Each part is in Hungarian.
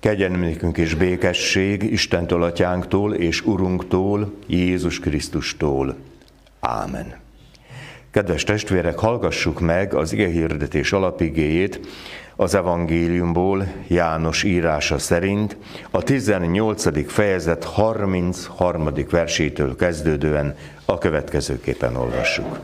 Kegyelemnékünk és békesség Istentől Atyánktól és Urunktól, Jézus Krisztustól. Ámen. Kedves testvérek, hallgassuk meg az ige hirdetés alapigéjét az evangéliumból János írása szerint a 18. fejezet 33. versétől kezdődően a következőképpen olvassuk.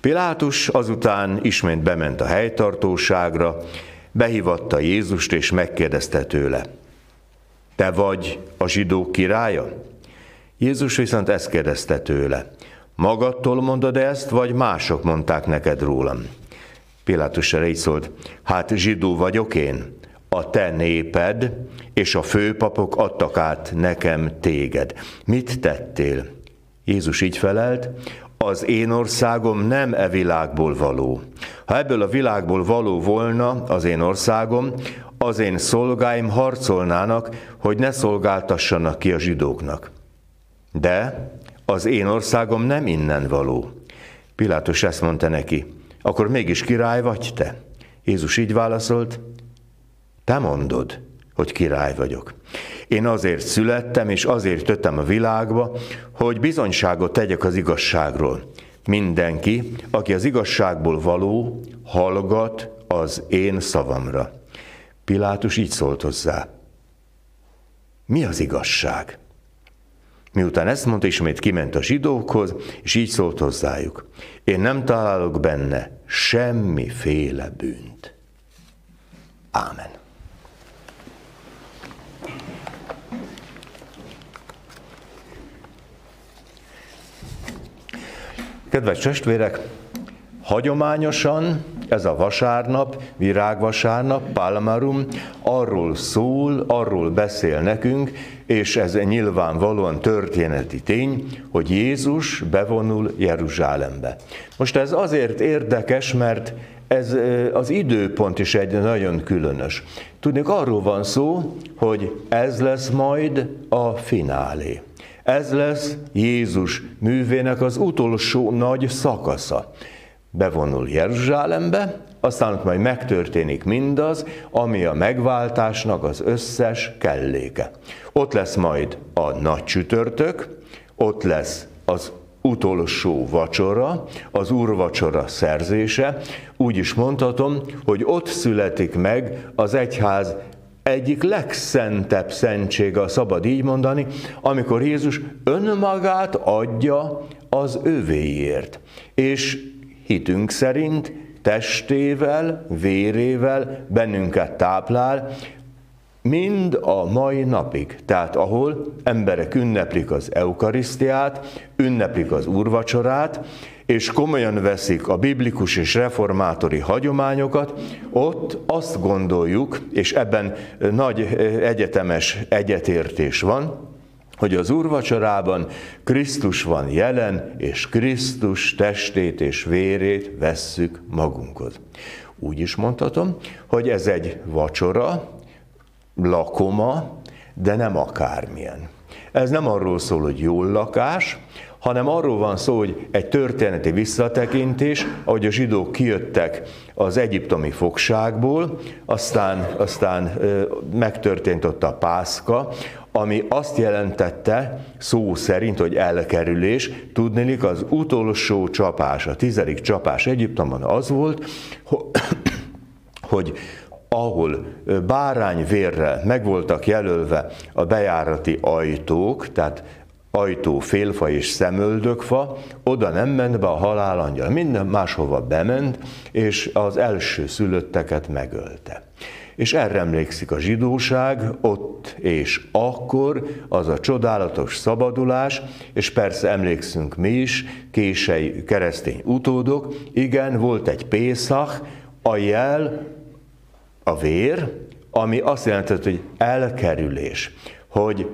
Pilátus azután ismét bement a helytartóságra, behívatta Jézust és megkérdezte tőle, te vagy a zsidók királya? Jézus viszont ezt kérdezte tőle, magadtól mondod ezt, vagy mások mondták neked rólam? Pilátus erre így szólt, hát zsidó vagyok én, a te néped és a főpapok adtak át nekem téged. Mit tettél? Jézus így felelt, az én országom nem e világból való. Ha ebből a világból való volna az én országom, az én szolgáim harcolnának, hogy ne szolgáltassanak ki a zsidóknak. De az én országom nem innen való. Pilátus ezt mondta neki, akkor mégis király vagy te? Jézus így válaszolt, te mondod, hogy király vagyok. Én azért születtem, és azért jöttem a világba, hogy bizonyságot tegyek az igazságról. Mindenki, aki az igazságból való, hallgat az én szavamra. Pilátus így szólt hozzá. Mi az igazság? Miután ezt mondta, ismét kiment a zsidókhoz, és így szólt hozzájuk. Én nem találok benne semmiféle bűnt. Ámen. Kedves testvérek, hagyományosan ez a vasárnap, virágvasárnap, Palmarum arról szól, arról beszél nekünk, és ez nyilvánvalóan történeti tény, hogy Jézus bevonul Jeruzsálembe. Most ez azért érdekes, mert ez az időpont is egy nagyon különös. Tudnék, arról van szó, hogy ez lesz majd a finálé. Ez lesz Jézus művének az utolsó nagy szakasza. Bevonul Jeruzsálembe, aztán ott majd megtörténik mindaz, ami a megváltásnak az összes kelléke. Ott lesz majd a nagy csütörtök, ott lesz az utolsó vacsora, az úrvacsora szerzése, úgy is mondhatom, hogy ott születik meg az egyház egyik legszentebb szentsége, szabad így mondani, amikor Jézus önmagát adja az övéért. És hitünk szerint testével, vérével bennünket táplál, mind a mai napig. Tehát ahol emberek ünneplik az eukarisztiát, ünneplik az úrvacsorát, és komolyan veszik a biblikus és reformátori hagyományokat, ott azt gondoljuk, és ebben nagy egyetemes egyetértés van, hogy az úrvacsorában Krisztus van jelen, és Krisztus testét és vérét vesszük magunkhoz. Úgy is mondhatom, hogy ez egy vacsora, lakoma, de nem akármilyen. Ez nem arról szól, hogy jól lakás, hanem arról van szó, hogy egy történeti visszatekintés, ahogy a zsidók kijöttek az egyiptomi fogságból, aztán, aztán megtörtént ott a pászka, ami azt jelentette szó szerint, hogy elkerülés, tudnélik az utolsó csapás, a tizedik csapás Egyiptomban az volt, hogy ahol bárányvérrel meg voltak jelölve a bejárati ajtók, tehát ajtó, félfa és szemöldökfa, oda nem ment be a halálangyal, minden máshova bement, és az első szülötteket megölte. És erre emlékszik a zsidóság, ott és akkor az a csodálatos szabadulás, és persze emlékszünk mi is, kései keresztény utódok, igen, volt egy Pészach, a jel, a vér, ami azt jelentett, hogy elkerülés, hogy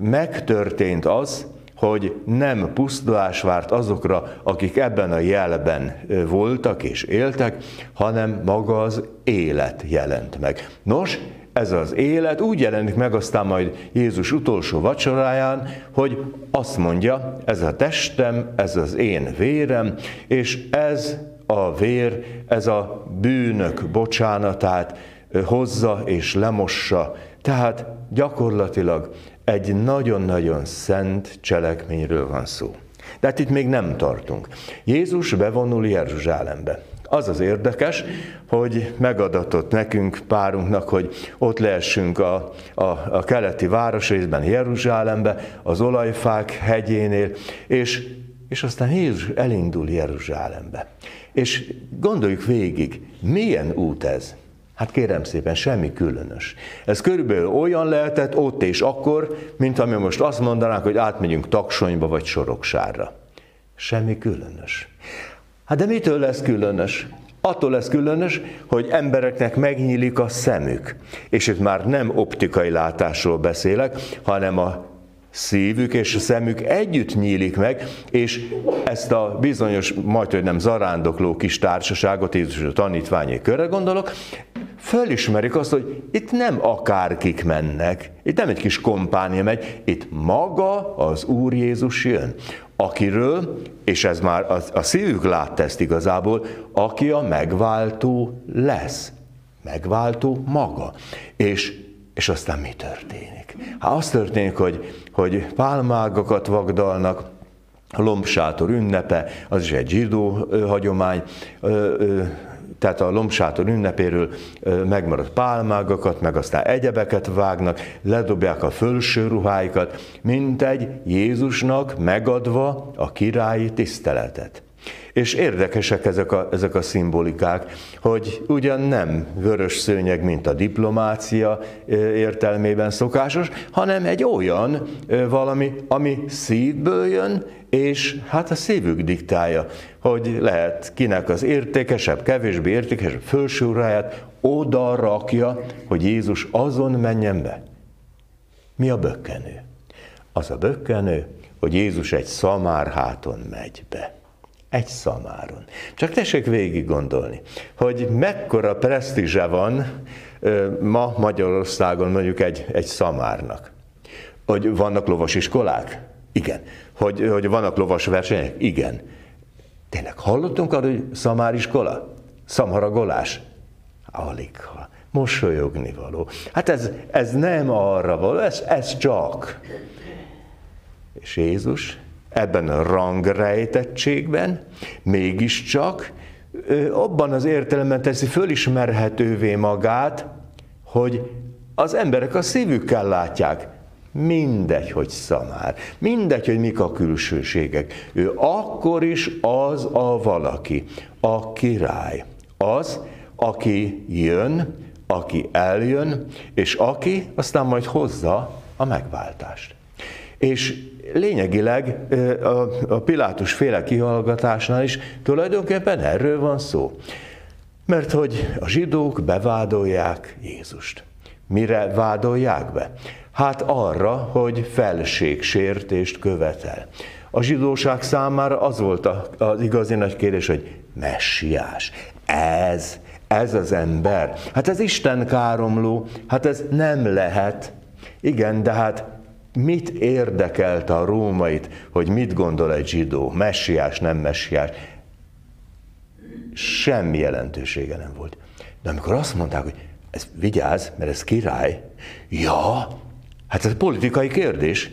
megtörtént az, hogy nem pusztulás várt azokra, akik ebben a jelben voltak és éltek, hanem maga az élet jelent meg. Nos, ez az élet úgy jelenik meg aztán majd Jézus utolsó vacsoráján, hogy azt mondja, ez a testem, ez az én vérem, és ez a vér, ez a bűnök bocsánatát hozza és lemossa. Tehát gyakorlatilag egy nagyon-nagyon szent cselekményről van szó. De hát itt még nem tartunk. Jézus bevonul Jeruzsálembe. Az az érdekes, hogy megadatott nekünk párunknak, hogy ott lehessünk a, a, a keleti városrészben, Jeruzsálembe, az olajfák hegyénél, és, és aztán Jézus elindul Jeruzsálembe. És gondoljuk végig, milyen út ez? Hát kérem szépen, semmi különös. Ez körülbelül olyan lehetett ott és akkor, mint ami most azt mondanák, hogy átmegyünk Taksonyba vagy Soroksárra. Semmi különös. Hát de mitől lesz különös? Attól lesz különös, hogy embereknek megnyílik a szemük. És itt már nem optikai látásról beszélek, hanem a szívük és a szemük együtt nyílik meg, és ezt a bizonyos, majd hogy nem zarándokló kis társaságot, Jézus a tanítványi körre gondolok, fölismerik azt, hogy itt nem akárkik mennek, itt nem egy kis kompánia megy, itt maga az Úr Jézus jön, akiről, és ez már a, a szívük látta ezt igazából, aki a megváltó lesz. Megváltó maga. És, és aztán mi történik? Hát az történik, hogy, hogy pálmágakat vagdalnak, a lombsátor ünnepe, az is egy zsidó hagyomány, tehát a lombsátor ünnepéről megmaradt pálmágakat, meg aztán egyebeket vágnak, ledobják a fölső ruháikat, mint egy Jézusnak megadva a királyi tiszteletet. És érdekesek ezek a, ezek a szimbolikák, hogy ugyan nem vörös szőnyeg, mint a diplomácia értelmében szokásos, hanem egy olyan valami, ami szívből jön, és hát a szívük diktálja, hogy lehet kinek az értékesebb, kevésbé értékesebb fölsúráját oda rakja, hogy Jézus azon menjen be. Mi a bökkenő? Az a bökkenő, hogy Jézus egy szamárháton megy be egy szamáron. Csak tessék végig gondolni, hogy mekkora presztízse van ma Magyarországon mondjuk egy, egy szamárnak. Hogy vannak lovasiskolák? Igen. Hogy, hogy vannak lovas versenyek? Igen. Tényleg hallottunk arról, hogy szamáriskola? Szamharagolás? Alig ha. Mosolyogni való. Hát ez, ez nem arra való, ez, ez csak. És Jézus ebben a rangrejtettségben, mégiscsak abban az értelemben teszi fölismerhetővé magát, hogy az emberek a szívükkel látják, mindegy, hogy szamár, mindegy, hogy mik a külsőségek. Ő akkor is az a valaki, a király, az, aki jön, aki eljön, és aki aztán majd hozza a megváltást. És lényegileg a Pilátus féle kihallgatásnál is tulajdonképpen erről van szó. Mert hogy a zsidók bevádolják Jézust. Mire vádolják be? Hát arra, hogy felségsértést követel. A zsidóság számára az volt az igazi nagy kérdés, hogy messiás. Ez, ez az ember. Hát ez Isten káromló, hát ez nem lehet. Igen, de hát mit érdekelt a rómait, hogy mit gondol egy zsidó, messiás, nem messiás. Semmi jelentősége nem volt. De amikor azt mondták, hogy ez vigyázz, mert ez király, ja, hát ez politikai kérdés.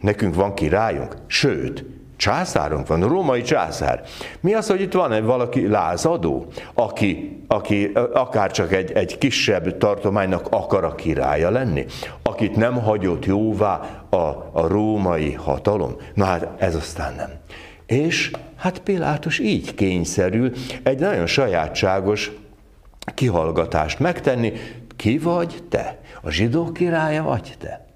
Nekünk van királyunk, sőt, Császárunk van, római császár. Mi az, hogy itt van egy valaki lázadó, aki, aki akár csak egy, egy kisebb tartománynak akar a királya lenni, akit nem hagyott jóvá a, a római hatalom? Na hát ez aztán nem. És hát Pilátus így kényszerül egy nagyon sajátságos kihallgatást megtenni, ki vagy te? A zsidó királya vagy te?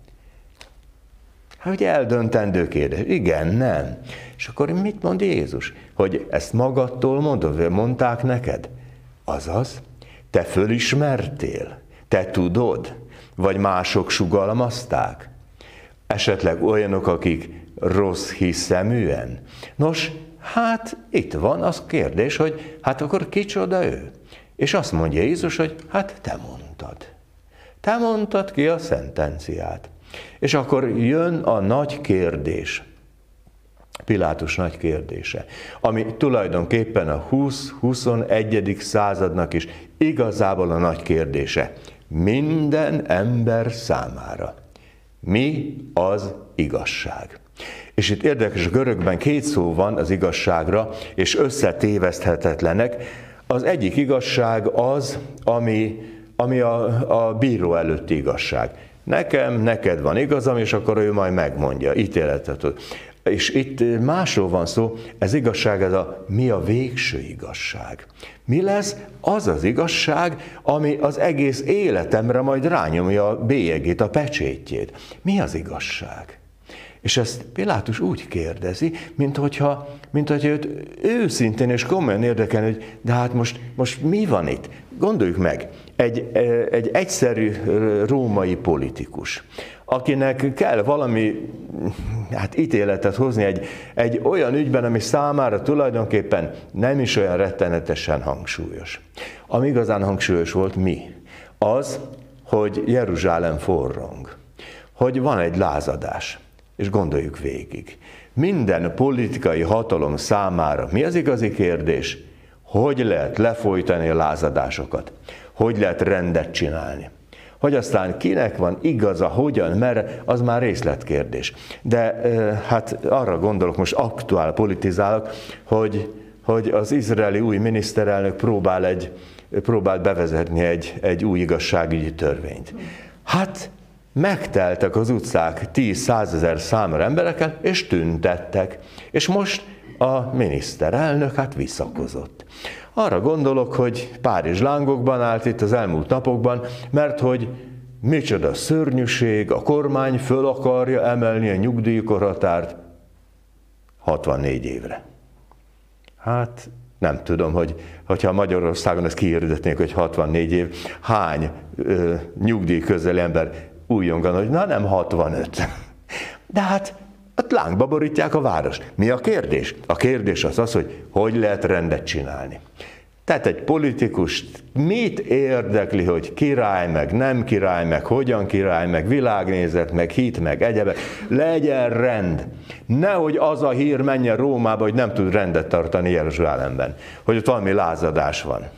Hát ugye eldöntendő kérdés. Igen, nem. És akkor mit mond Jézus? Hogy ezt magadtól mondod, mondták neked? Azaz, te fölismertél, te tudod, vagy mások sugalmazták? Esetleg olyanok, akik rossz hiszeműen? Nos, hát itt van az kérdés, hogy hát akkor kicsoda ő? És azt mondja Jézus, hogy hát te mondtad. Te mondtad ki a szentenciát. És akkor jön a nagy kérdés. Pilátus nagy kérdése, ami tulajdonképpen a 20-21. századnak is igazából a nagy kérdése. Minden ember számára. Mi az igazság? És itt érdekes, a görögben két szó van az igazságra, és összetéveszthetetlenek. Az egyik igazság az, ami, ami a, a bíró előtti igazság. Nekem, neked van igazam, és akkor ő majd megmondja, ítéletet. És itt másról van szó, ez igazság, ez a mi a végső igazság. Mi lesz az az igazság, ami az egész életemre majd rányomja a bélyegét, a pecsétjét. Mi az igazság? És ezt Pilátus úgy kérdezi, mint hogyha, mint hogyha őt őszintén és komolyan érdekel, hogy de hát most, most mi van itt? Gondoljuk meg, egy, egy egyszerű római politikus, akinek kell valami hát ítéletet hozni egy, egy olyan ügyben, ami számára tulajdonképpen nem is olyan rettenetesen hangsúlyos. Ami igazán hangsúlyos volt mi? Az, hogy Jeruzsálem forrong, hogy van egy lázadás, és gondoljuk végig. Minden politikai hatalom számára mi az igazi kérdés? Hogy lehet lefolytani a lázadásokat? Hogy lehet rendet csinálni? Hogy aztán kinek van igaza, hogyan, mert az már részletkérdés. De hát arra gondolok, most aktuál politizálok, hogy, hogy az izraeli új miniszterelnök próbál, egy, próbál bevezetni egy, egy új igazságügyi törvényt. Hát megteltek az utcák 10-100 ezer számra emberekkel, és tüntettek. És most a miniszterelnök hát visszakozott. Arra gondolok, hogy Párizs lángokban állt itt az elmúlt napokban, mert hogy micsoda szörnyűség, a kormány föl akarja emelni a nyugdíjkorhatárt 64 évre. Hát nem tudom, hogy hogyha Magyarországon ezt kihirdetnék, hogy 64 év, hány ö, nyugdíj közeli ember újongan, hogy na nem 65. De hát ott lángba borítják a város. Mi a kérdés? A kérdés az az, hogy hogy lehet rendet csinálni. Tehát egy politikust mit érdekli, hogy király, meg nem király, meg hogyan király, meg világnézet, meg hit, meg egyebek. Legyen rend. Nehogy az a hír menjen Rómába, hogy nem tud rendet tartani Jeruzsálemben. Hogy ott valami lázadás van.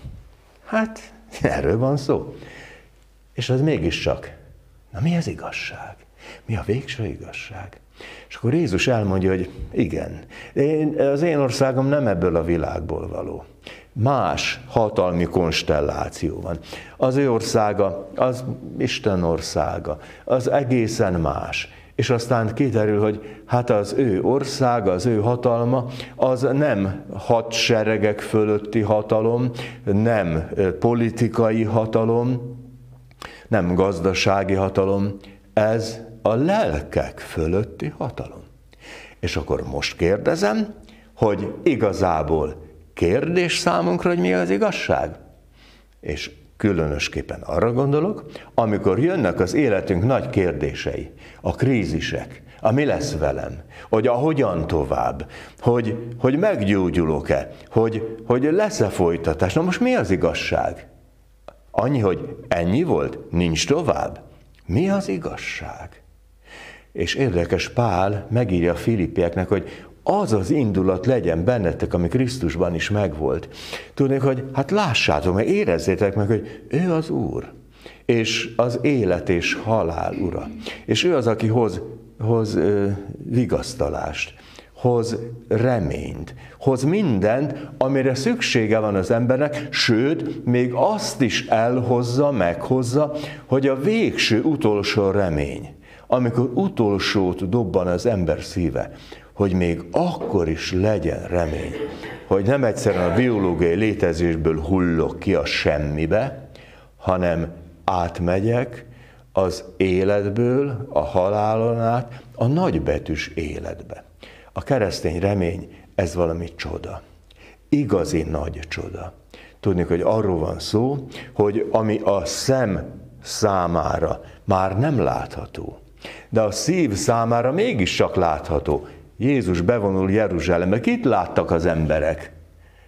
Hát, erről van szó. És az mégiscsak. Na mi az igazság? Mi a végső igazság? És akkor Jézus elmondja, hogy igen, én, az én országom nem ebből a világból való. Más hatalmi konstelláció van. Az ő országa, az Isten országa, az egészen más. És aztán kiderül, hogy hát az ő országa, az ő hatalma, az nem hadseregek fölötti hatalom, nem politikai hatalom, nem gazdasági hatalom, ez a lelkek fölötti hatalom. És akkor most kérdezem, hogy igazából kérdés számunkra, hogy mi az igazság? És különösképpen arra gondolok, amikor jönnek az életünk nagy kérdései, a krízisek, a mi lesz velem, hogy a hogyan tovább, hogy, hogy meggyógyulok-e, hogy, hogy lesz-e folytatás. Na most mi az igazság? Annyi, hogy ennyi volt, nincs tovább. Mi az igazság? És érdekes Pál megírja a Filippieknek, hogy az az indulat legyen bennetek, ami Krisztusban is megvolt. Tudnék, hogy hát lássátok meg, érezzétek meg, hogy ő az Úr, és az élet és halál ura. És ő az, aki hoz, hoz ö, vigasztalást, hoz reményt, hoz mindent, amire szüksége van az embernek, sőt, még azt is elhozza, meghozza, hogy a végső utolsó remény, amikor utolsót dobban az ember szíve, hogy még akkor is legyen remény, hogy nem egyszerűen a biológiai létezésből hullok ki a semmibe, hanem átmegyek az életből, a halálon át, a nagybetűs életbe. A keresztény remény, ez valami csoda. Igazi nagy csoda. Tudni, hogy arról van szó, hogy ami a szem számára már nem látható, de a szív számára mégis csak látható, Jézus bevonul Jeruzsálembe. Kit láttak az emberek?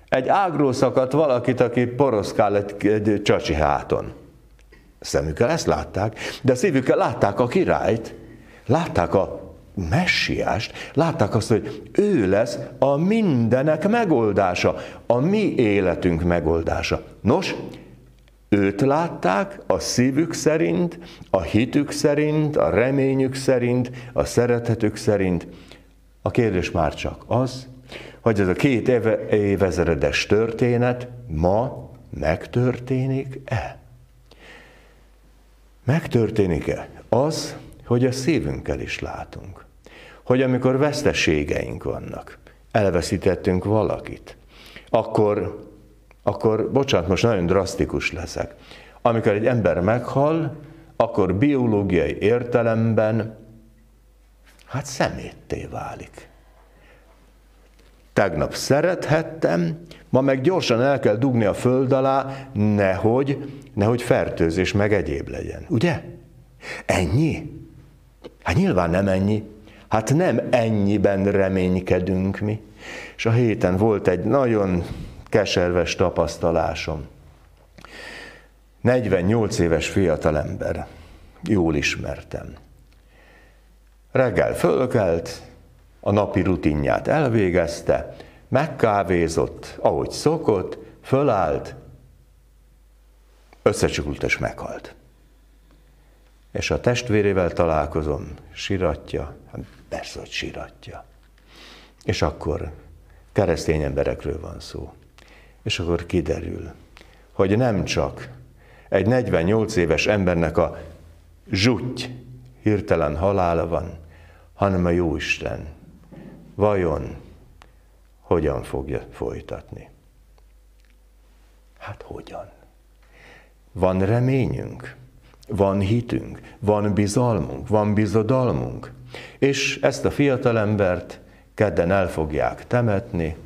Egy ágról szakadt valakit, aki poroszkál egy, egy csacsi háton. Szemükkel ezt látták, de szívükkel látták a királyt, látták a messiást, látták azt, hogy ő lesz a mindenek megoldása, a mi életünk megoldása. Nos, őt látták a szívük szerint, a hitük szerint, a reményük szerint, a szeretetük szerint. A kérdés már csak az, hogy ez a két éve, évezredes történet ma megtörténik-e? Megtörténik-e az, hogy a szívünkkel is látunk? Hogy amikor veszteségeink vannak, elveszítettünk valakit, akkor, akkor, bocsánat, most nagyon drasztikus leszek, amikor egy ember meghal, akkor biológiai értelemben hát szemétté válik. Tegnap szerethettem, ma meg gyorsan el kell dugni a föld alá, nehogy, nehogy fertőzés meg egyéb legyen. Ugye? Ennyi? Hát nyilván nem ennyi. Hát nem ennyiben reménykedünk mi. És a héten volt egy nagyon keserves tapasztalásom. 48 éves fiatalember, jól ismertem. Reggel fölkelt, a napi rutinját elvégezte, megkávézott, ahogy szokott, fölállt, összecsukult és meghalt. És a testvérével találkozom, siratja, hát persze, hogy siratja. És akkor keresztény emberekről van szó. És akkor kiderül, hogy nem csak egy 48 éves embernek a zsutty hirtelen halála van, hanem a Jóisten vajon hogyan fogja folytatni? Hát hogyan? Van reményünk, van hitünk, van bizalmunk, van bizodalmunk. És ezt a fiatalembert kedden el fogják temetni,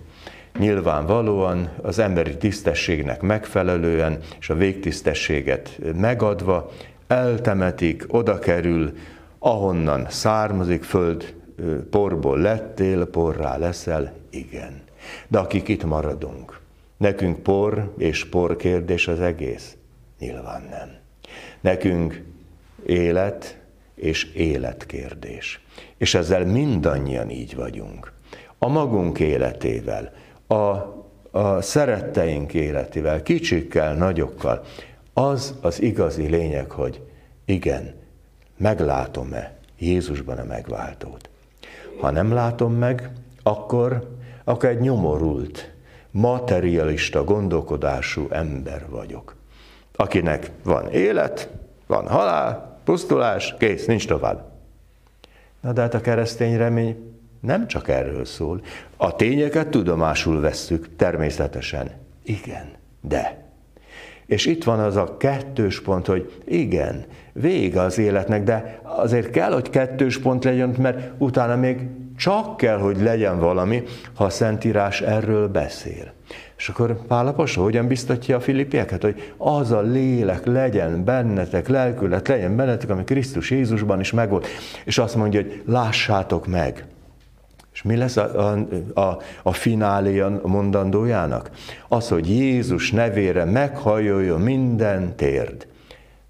nyilvánvalóan az emberi tisztességnek megfelelően, és a végtisztességet megadva, eltemetik, oda kerül, ahonnan származik, föld porból lettél, porrá leszel, igen. De akik itt maradunk, nekünk por és por kérdés az egész? Nyilván nem. Nekünk élet és életkérdés. És ezzel mindannyian így vagyunk. A magunk életével, a, a szeretteink életével, kicsikkel, nagyokkal, az az igazi lényeg, hogy igen, meglátom-e Jézusban a megváltót. Ha nem látom meg, akkor, akkor egy nyomorult, materialista gondolkodású ember vagyok, akinek van élet, van halál, pusztulás, kész, nincs tovább. Na de hát a keresztény remény nem csak erről szól. A tényeket tudomásul vesszük, természetesen. Igen, de. És itt van az a kettős pont, hogy igen, vége az életnek, de azért kell, hogy kettős pont legyen, mert utána még csak kell, hogy legyen valami, ha a Szentírás erről beszél. És akkor Pálapostól hogyan biztatja a filipieket, hogy az a lélek legyen bennetek, lelkület legyen bennetek, ami Krisztus Jézusban is megvolt. És azt mondja, hogy lássátok meg. Mi lesz a, a, a, a finálé a mondandójának? Az, hogy Jézus nevére meghajoljon minden térd.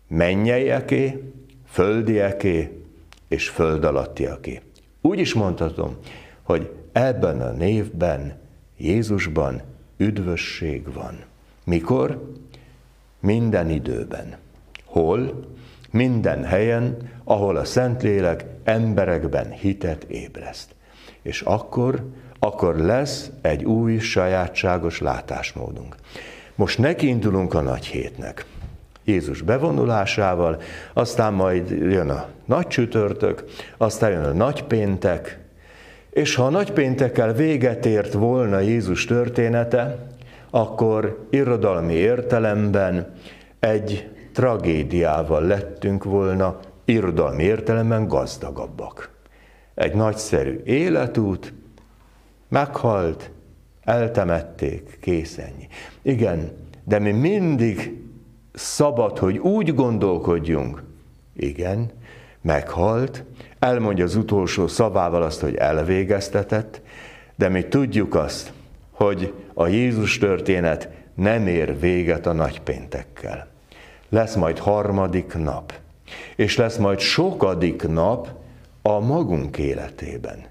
Mennyeieké, földieké és föld alattiaké. Úgy is mondhatom, hogy ebben a névben, Jézusban üdvösség van. Mikor? Minden időben. Hol? Minden helyen, ahol a Szentlélek emberekben hitet ébreszt. És akkor, akkor lesz egy új sajátságos látásmódunk. Most nekiindulunk a nagy hétnek. Jézus bevonulásával, aztán majd jön a nagy csütörtök, aztán jön a nagy péntek, és ha a nagy péntekkel véget ért volna Jézus története, akkor irodalmi értelemben egy tragédiával lettünk volna, irodalmi értelemben gazdagabbak. Egy nagyszerű életút, meghalt, eltemették, kész ennyi. Igen, de mi mindig szabad, hogy úgy gondolkodjunk. Igen, meghalt, elmondja az utolsó szavával azt, hogy elvégeztetett, de mi tudjuk azt, hogy a Jézus történet nem ér véget a nagypéntekkel. Lesz majd harmadik nap, és lesz majd sokadik nap, a magunk életében,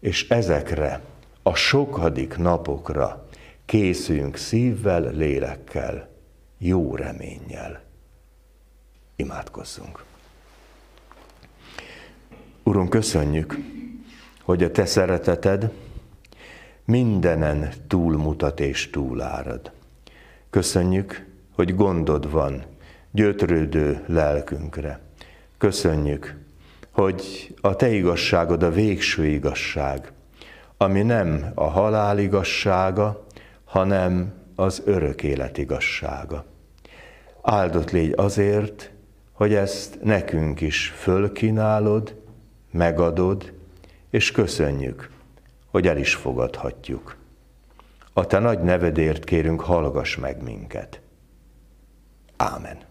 és ezekre a sokadik napokra készüljünk szívvel, lélekkel, jó reménnyel. Imádkozzunk. Urum, köszönjük, hogy a Te szereteted mindenen túlmutat és túlárad. Köszönjük, hogy gondod van gyötrődő lelkünkre. Köszönjük, hogy a Te igazságod a végső igazság, ami nem a halál igazsága, hanem az örök élet igazsága. Áldott légy azért, hogy ezt nekünk is fölkínálod, megadod, és köszönjük, hogy el is fogadhatjuk. A te nagy nevedért kérünk, hallgass meg minket. Ámen.